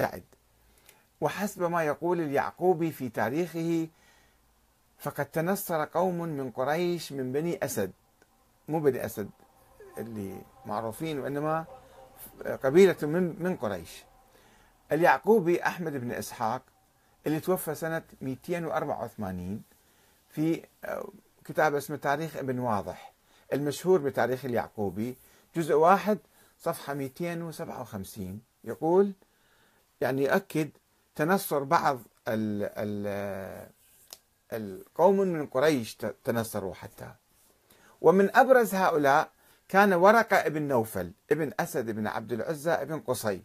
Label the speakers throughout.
Speaker 1: بعد وحسب ما يقول اليعقوبي في تاريخه فقد تنصر قوم من قريش من بني أسد. مو بني أسد اللي معروفين وإنما قبيلة من من قريش. اليعقوبي أحمد بن إسحاق اللي توفى سنة 284 في كتاب اسمه تاريخ ابن واضح المشهور بتاريخ اليعقوبي جزء واحد صفحة 257 يقول يعني يؤكد تنصر بعض ال ال القوم من قريش تنصروا حتى. ومن أبرز هؤلاء كان ورقة ابن نوفل ابن أسد بن عبد العزى ابن قصي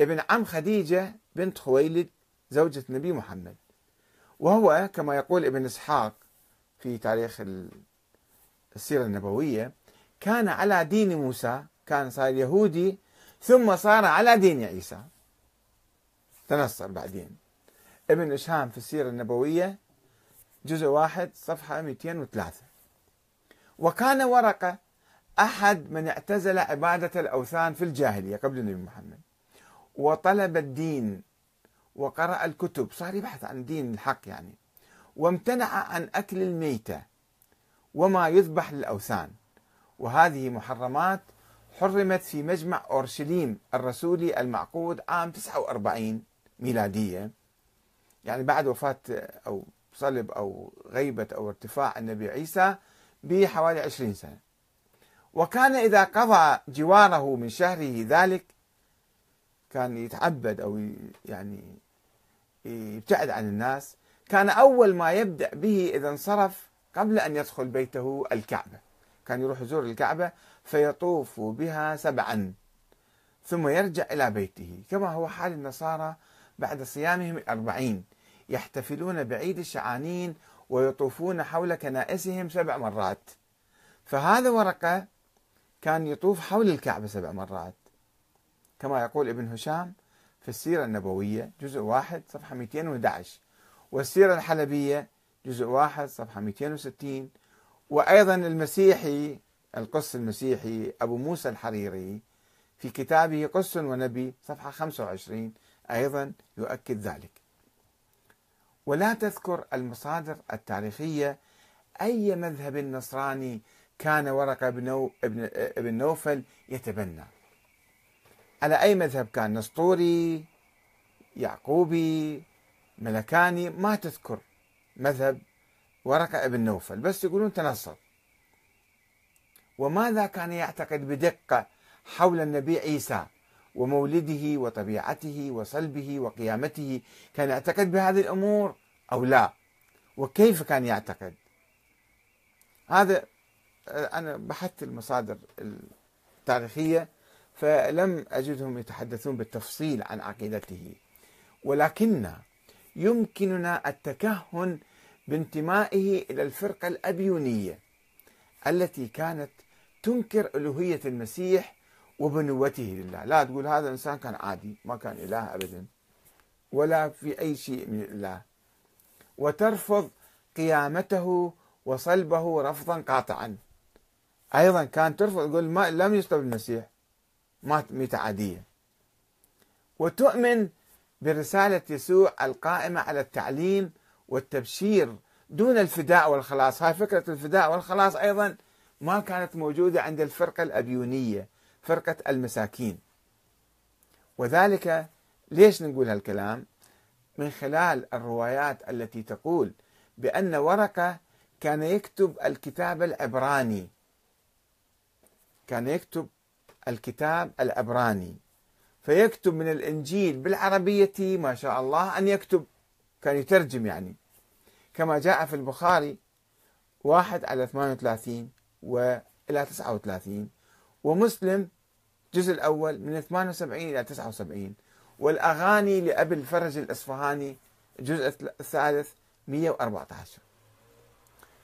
Speaker 1: ابن عم خديجة بنت خويلد زوجة النبي محمد. وهو كما يقول ابن إسحاق في تاريخ السيرة النبوية كان على دين موسى كان صار يهودي ثم صار على دين عيسى. تنصر بعدين. ابن إشهام في السيرة النبوية جزء واحد صفحة 203 وكان ورقة أحد من اعتزل عبادة الأوثان في الجاهلية قبل النبي محمد. وطلب الدين وقرأ الكتب. صار يبحث عن دين الحق يعني. وامتنع عن أكل الميتة وما يذبح للأوثان. وهذه محرمات حرمت في مجمع أورشليم الرسولي المعقود عام 49 ميلادية. يعني بعد وفاة أو صلب أو غيبة أو ارتفاع النبي عيسى بحوالي 20 سنة. وكان إذا قضى جواره من شهره ذلك كان يتعبد أو يعني يبتعد عن الناس. كان أول ما يبدأ به إذا انصرف قبل أن يدخل بيته الكعبة. كان يروح يزور الكعبة فيطوف بها سبعا ثم يرجع إلى بيته. كما هو حال النصارى بعد صيامهم الأربعين يحتفلون بعيد الشعانين ويطوفون حول كنائسهم سبع مرات. فهذا ورقة كان يطوف حول الكعبة سبع مرات. كما يقول ابن هشام في السيرة النبوية جزء واحد صفحة 211 والسيرة الحلبية جزء واحد صفحة 260 وأيضا المسيحي القس المسيحي أبو موسى الحريري في كتابه قس ونبي صفحة 25 أيضا يؤكد ذلك. ولا تذكر المصادر التاريخية أي مذهب نصراني كان ورقة بن ابن نوفل يتبنى؟ على أي مذهب كان نسطوري يعقوبي ملكاني؟ ما تذكر مذهب ورقة ابن نوفل بس يقولون تنصر. وماذا كان يعتقد بدقة حول النبي عيسى؟ ومولده وطبيعته وصلبه وقيامته كان يعتقد بهذه الأمور أو لا؟ وكيف كان يعتقد؟ هذا أنا بحثت المصادر التاريخية فلم أجدهم يتحدثون بالتفصيل عن عقيدته. ولكن يمكننا التكهن بانتمائه إلى الفرقة الأبيونية التي كانت تنكر ألوهية المسيح وبنوته لله. لا تقول هذا الإنسان كان عادي ما كان إله أبدا ولا في أي شيء من الله. وترفض قيامته وصلبه رفضا قاطعا. أيضا كان ترفض تقول ما لم يصلب المسيح مات ميتة عادية وتؤمن برسالة يسوع القائمة على التعليم والتبشير دون الفداء والخلاص. هاي فكرة الفداء والخلاص أيضا ما كانت موجودة عند الفرقة الأبيونية. فرقة المساكين. وذلك ليش نقول هالكلام؟ من خلال الروايات التي تقول بأن ورقة كان يكتب الكتاب العبراني. كان يكتب الكتاب العبراني. فيكتب من الإنجيل بالعربية ما شاء الله أن يكتب كان يترجم يعني. كما جاء في البخاري واحد على 38 وإلى 39 ومسلم الجزء الأول من 78 إلى 79 والأغاني لأبي الفرج الأصفهاني الجزء الثالث 114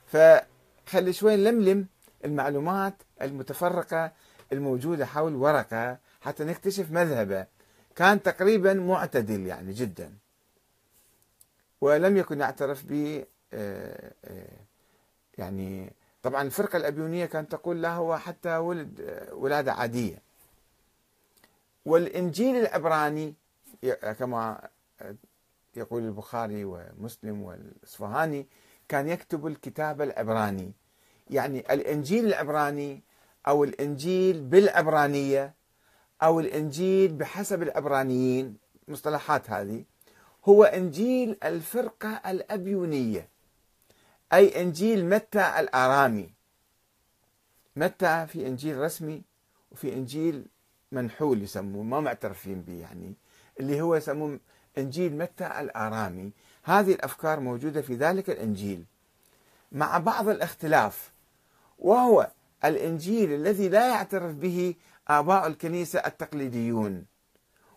Speaker 1: فخلي شوي نلملم المعلومات المتفرقة الموجودة حول ورقة حتى نكتشف مذهبه. كان تقريبا معتدل يعني جدا. ولم يكن يعترف ب آه، آه، يعني طبعا الفرقة الأبيونية كانت تقول لا هو حتى ولد آه، ولادة عادية. والإنجيل العبراني كما يقول البخاري ومسلم والإصفهاني كان يكتب الكتاب العبراني. يعني الإنجيل العبراني أو الإنجيل بالعبرانية أو الإنجيل بحسب العبرانيين مصطلحات هذه هو إنجيل الفرقة الأبيونية أي إنجيل متى الآرامي. متى؟ في إنجيل رسمي وفي إنجيل منحول يسموه ما معترفين به يعني اللي هو يسموه إنجيل متى الآرامي. هذه الأفكار موجودة في ذلك الإنجيل. مع بعض الاختلاف وهو الإنجيل الذي لا يعترف به آباء الكنيسة التقليديون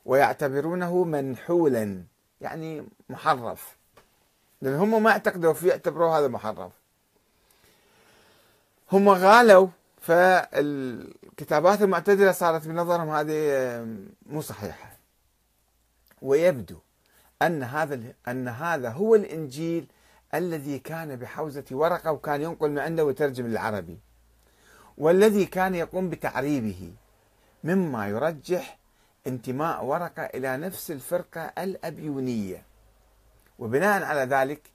Speaker 1: ويعتبرونه منحولا يعني محرف. لأن هم ما اعتقدوا فيه اعتبروه هذا محرف. هم غالوا فالكتابات المعتدلة صارت بنظرهم هذه مو صحيحة. ويبدو أن هذا أن هذا هو الإنجيل الذي كان بحوزة ورقة وكان ينقل من عنده ويترجم للعربي. والذي كان يقوم بتعريبه مما يرجح انتماء ورقة إلى نفس الفرقة الأبيونية. وبناء على ذلك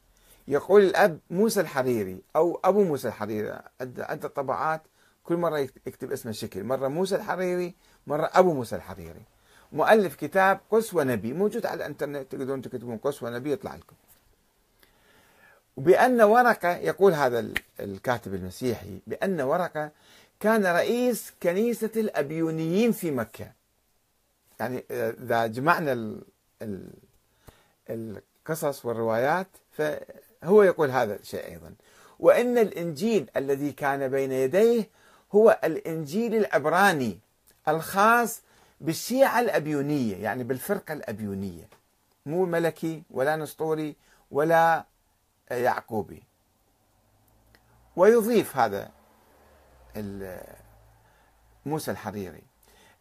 Speaker 1: يقول الأب موسى الحريري أو أبو موسى الحريري عدة طبعات كل مرة يكتب اسمه شكل مرة موسى الحريري مرة أبو موسى الحريري. مؤلف كتاب قسوة نبي موجود على الإنترنت تقدرون تكتبون قسوة نبي يطلع لكم. بأن ورقة يقول هذا الكاتب المسيحي بأن ورقة كان رئيس كنيسة الأبيونيين في مكة. يعني إذا جمعنا القصص والروايات فهو يقول هذا الشيء أيضا. وأن الإنجيل الذي كان بين يديه هو الإنجيل العبراني الخاص بالشيعة الأبيونية يعني بالفرقة الأبيونية. مو ملكي ولا نسطوري ولا يعقوبي. ويضيف هذا موسى الحريري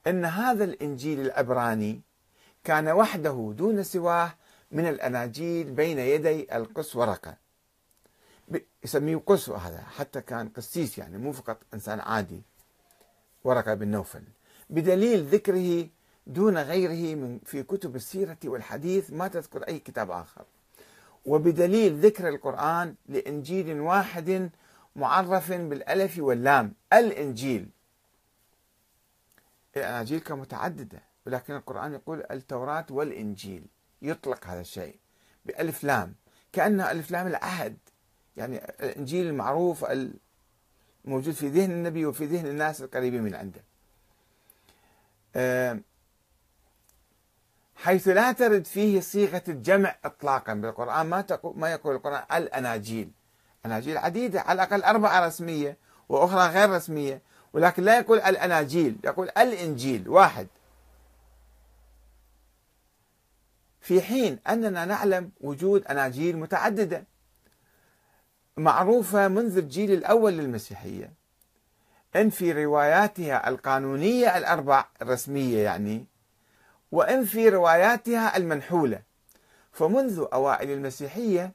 Speaker 1: أن هذا الإنجيل العبراني كان وحده دون سواه من الأناجيل بين يدي القس ورقة. يسميه قس هذا حتى كان قسيس يعني مو فقط إنسان عادي ورقة بن نوفل بدليل ذكره دون غيره من في كتب السيرة والحديث ما تذكر أي كتاب آخر. وبدليل ذكر القرآن لإنجيل واحد معرف بالألف واللام. الإنجيل. الأناجيل كمتعددة ولكن القرآن يقول التوراة والإنجيل. يطلق هذا الشيء بألف لام. كأنه ألف لام العهد. يعني الإنجيل المعروف الموجود في ذهن النبي وفي ذهن الناس القريبين من عنده. حيث لا ترد فيه صيغة الجمع إطلاقا بالقرآن. ما تقول ما يقول القرآن الأناجيل. أناجيل عديدة على الأقل أربعة رسمية وأخرى غير رسمية ولكن لا يقول الأناجيل يقول الإنجيل واحد. في حين أننا نعلم وجود أناجيل متعددة معروفة منذ الجيل الأول للمسيحية. إن في رواياتها القانونية الأربع الرسمية يعني وإن في رواياتها المنحولة. فمنذ أوائل المسيحية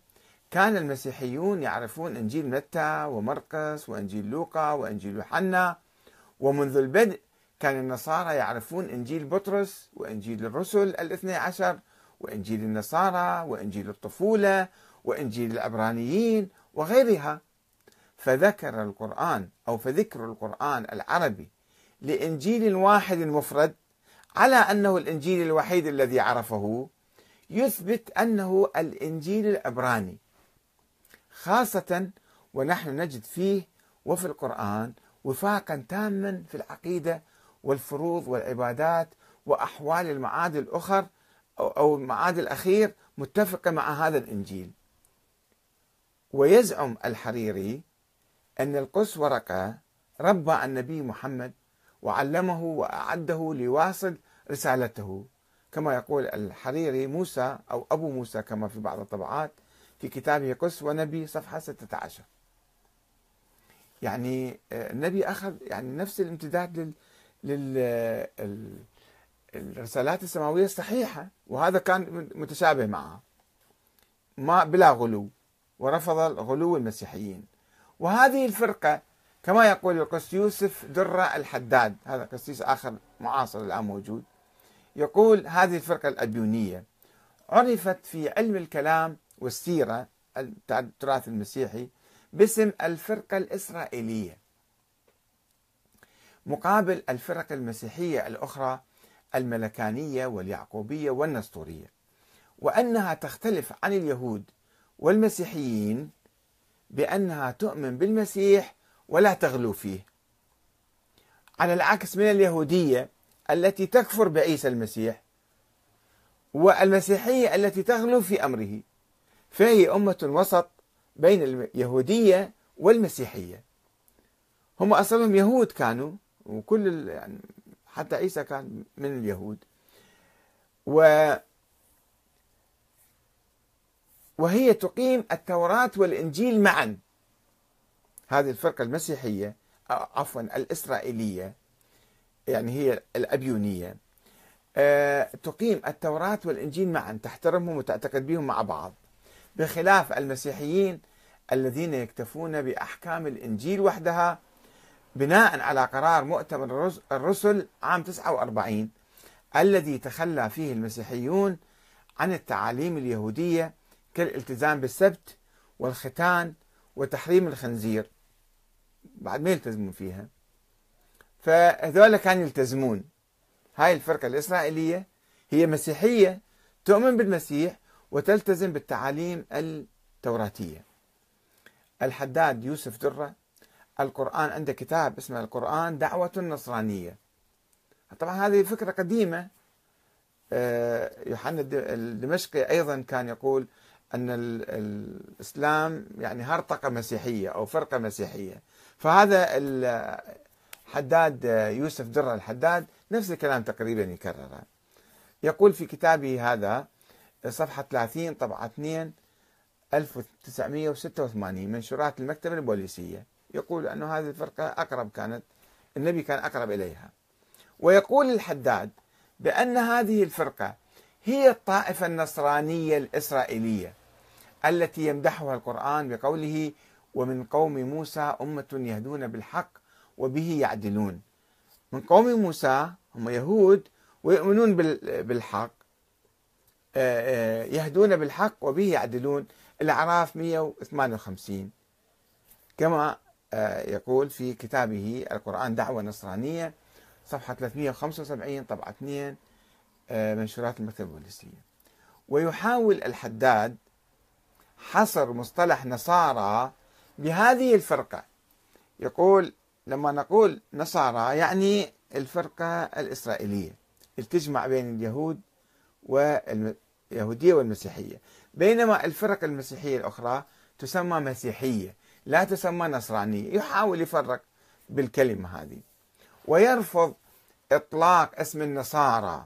Speaker 1: كان المسيحيون يعرفون إنجيل متى ومرقس وإنجيل لوقا وإنجيل يوحنا. ومنذ البدء كان النصارى يعرفون إنجيل بطرس وإنجيل الرسل الاثني عشر وإنجيل النصارى وإنجيل الطفولة وإنجيل العبرانيين وغيرها فذكر القرآن أو فذكر القرآن العربي لإنجيل واحد مفرد على أنه الإنجيل الوحيد الذي عرفه يثبت أنه الإنجيل العبراني. خاصة ونحن نجد فيه وفي القرآن وفاقا تاما في العقيدة والفروض والعبادات وأحوال المعاد الأخر أو المعاد الأخير متفقة مع هذا الإنجيل. ويزعم الحريري أن القس ورقة ربى النبي محمد وعلمه وأعده ليواصل رسالته. كما يقول الحريري موسى أو أبو موسى كما في بعض الطبعات في كتابه قس ونبي صفحة 16 يعني آه، النبي أخذ يعني نفس الامتداد لل, لل... الرسالات السماوية الصحيحة وهذا كان متشابه معها ما بلا غلو. ورفض الغلو المسيحيين. وهذه الفرقة كما يقول القس يوسف درة الحداد هذا قسيس آخر معاصر الآن موجود يقول هذه الفرقة الأبيونية عرفت في علم الكلام والسيرة التراث المسيحي باسم الفرقة الإسرائيلية. مقابل الفرق المسيحية الأخرى الملكانية واليعقوبية والنسطورية. وأنها تختلف عن اليهود والمسيحيين بأنها تؤمن بالمسيح ولا تغلو فيه. على العكس من اليهودية التي تكفر بعيسى المسيح والمسيحية التي تغلو في أمره فهي أمة وسط بين اليهودية والمسيحية. هم أصلهم يهود كانوا وكل يعني حتى عيسى كان من اليهود. و وهي تقيم التوراة والإنجيل معا. هذه الفرقة المسيحية عفوا الإسرائيلية يعني هي الأبيونية آه، تقيم التوراة والإنجيل معا تحترمهم وتعتقد بهم مع بعض بخلاف المسيحيين الذين يكتفون بأحكام الإنجيل وحدها بناء على قرار مؤتمر الرسل عام 49 الذي تخلى فيه المسيحيون عن التعاليم اليهودية كالالتزام بالسبت والختان وتحريم الخنزير. بعد ما يلتزمون فيها. فهذول كانوا يلتزمون. هاي الفرقة الإسرائيلية هي مسيحية تؤمن بالمسيح وتلتزم بالتعاليم التوراتية. الحداد يوسف درة القرآن عنده كتاب اسمه القرآن دعوة النصرانية. طبعا هذه فكرة قديمة. آه، يوحنا الدمشقي أيضا كان يقول أن الإسلام يعني هرطقة مسيحية أو فرقة مسيحية. فهذا الحداد يوسف در الحداد نفس الكلام تقريبا يكرره. يقول في كتابه هذا صفحة 30 طبعة 2 1986 منشورات المكتبة البوليسية. يقول أن هذه الفرقة أقرب كانت النبي كان أقرب إليها. ويقول الحداد بأن هذه الفرقة هي الطائفة النصرانية الإسرائيلية التي يمدحها القرآن بقوله ومن قوم موسى أمة يهدون بالحق وبه يعدلون. من قوم موسى هم يهود ويؤمنون بالحق آه، آه، يهدون بالحق وبه يعدلون. الأعراف 158 كما آه، يقول في كتابه القرآن دعوة نصرانية صفحة 375 طبعة 2 منشورات المكتبة البوليسية. ويحاول الحداد حصر مصطلح نصارى بهذه الفرقة. يقول لما نقول نصارى يعني الفرقة الإسرائيلية. اللي تجمع بين اليهود واليهودية والمسيحية. بينما الفرق المسيحية الأخرى تسمى مسيحية لا تسمى نصرانية. يحاول يفرق بالكلمة هذه. ويرفض إطلاق اسم النصارى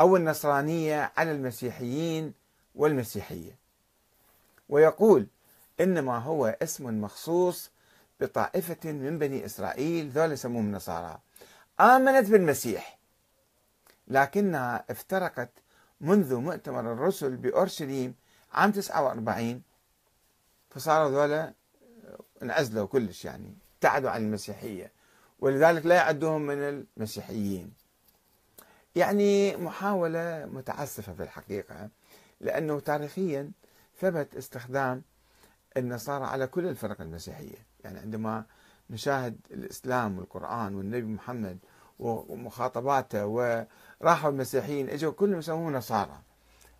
Speaker 1: أو النصرانية على المسيحيين والمسيحية. ويقول إنما هو اسم مخصوص بطائفة من بني إسرائيل ذول يسموهم النصارى آمنت بالمسيح لكنها افترقت منذ مؤتمر الرسل بأورشليم عام 49 فصاروا ذولا انعزلوا كلش يعني ابتعدوا عن المسيحية. ولذلك لا يعدوهم من المسيحيين. يعني محاولة متعسفة في الحقيقة لأنه تاريخيا ثبت استخدام النصارى على كل الفرق المسيحية. يعني عندما نشاهد الإسلام والقرآن والنبي محمد ومخاطباته وراحوا المسيحيين إجوا كلهم يسمون نصارى.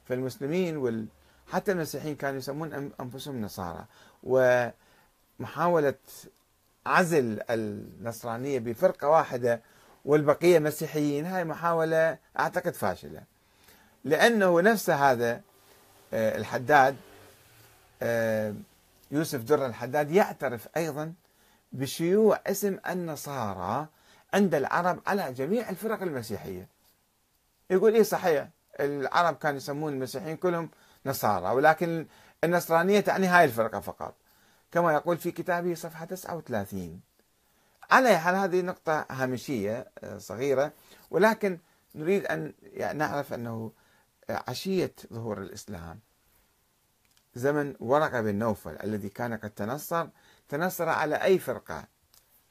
Speaker 1: فالمسلمين وال حتى المسيحيين كانوا يسمون أنفسهم نصارى. ومحاولة عزل النصرانية بفرقة واحدة والبقية مسيحيين هاي محاولة أعتقد فاشلة. لأنه نفس هذا آه، الحداد آه، يوسف در الحداد يعترف أيضا بشيوع اسم النصارى عند العرب على جميع الفرق المسيحية. يقول إيه صحيح العرب كانوا يسمون المسيحيين كلهم نصارى ولكن النصرانية تعني هاي الفرقة فقط. كما يقول في كتابه صفحة 39 على حال هذه نقطة هامشية آه، صغيرة ولكن نريد أن نعرف أنه عشية ظهور الإسلام زمن ورقة بن نوفل الذي كان قد تنصر تنصر على أي فرقة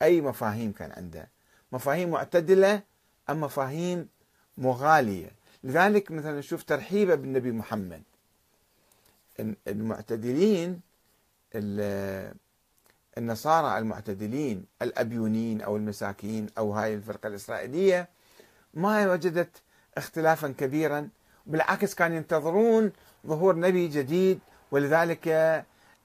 Speaker 1: أي مفاهيم كان عنده مفاهيم معتدلة أم مفاهيم مغالية. لذلك مثلا نشوف ترحيبه بالنبي محمد المعتدلين النصارى المعتدلين الأبيونين أو المساكين أو هاي الفرقة الإسرائيلية ما وجدت اختلافا كبيرا بالعكس كانوا ينتظرون ظهور نبي جديد. ولذلك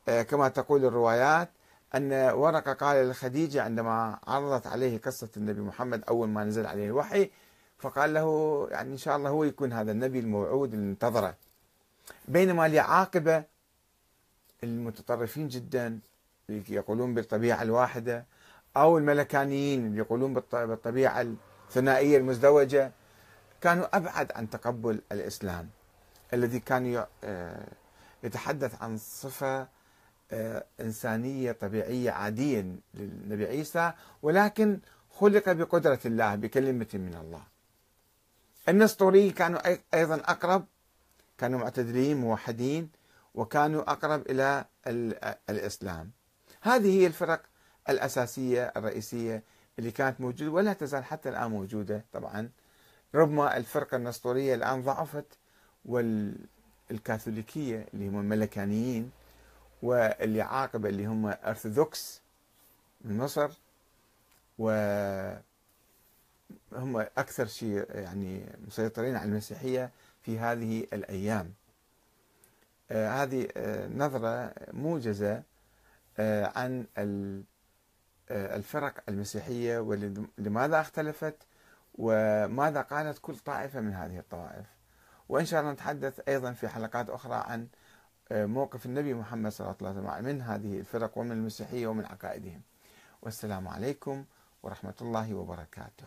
Speaker 1: آه، كما تقول الروايات أن ورقة قال لخديجة عندما عرضت عليه قصة النبي محمد أول ما نزل عليه الوحي فقال له يعني إن شاء الله هو يكون هذا النبي الموعود اللي انتظره. بينما العاقبة المتطرفين جدا يقولون بالطبيعة الواحدة أو الملكانيين اللي يقولون بالطبيعة الثنائية المزدوجة كانوا أبعد عن تقبل الإسلام. الذي كان آه، يتحدث عن صفة آه، إنسانية طبيعية عادية للنبي عيسى ولكن خلق بقدرة الله بكلمة من الله. النسطوري كانوا أيضا أقرب كانوا معتدلين موحدين وكانوا أقرب إلى الإسلام. هذه هي الفرق الأساسية الرئيسية اللي كانت موجودة ولا تزال حتى الآن موجودة طبعا. ربما الفرقة النسطورية الآن ضعفت والكاثوليكية اللي هم الملكانيين واللي عاقبة اللي هم أرثوذكس من مصر و هم أكثر شيء يعني مسيطرين على المسيحية في هذه الأيام. آه هذه آه نظرة موجزة عن آه، الفرق المسيحية ولماذا اختلفت وماذا قالت كل طائفة من هذه الطوائف. وإن شاء الله نتحدث أيضا في حلقات أخرى عن آه، موقف النبي محمد صلى الله عليه وسلم من هذه الفرق ومن المسيحية ومن عقائدهم. والسلام عليكم ورحمة الله وبركاته.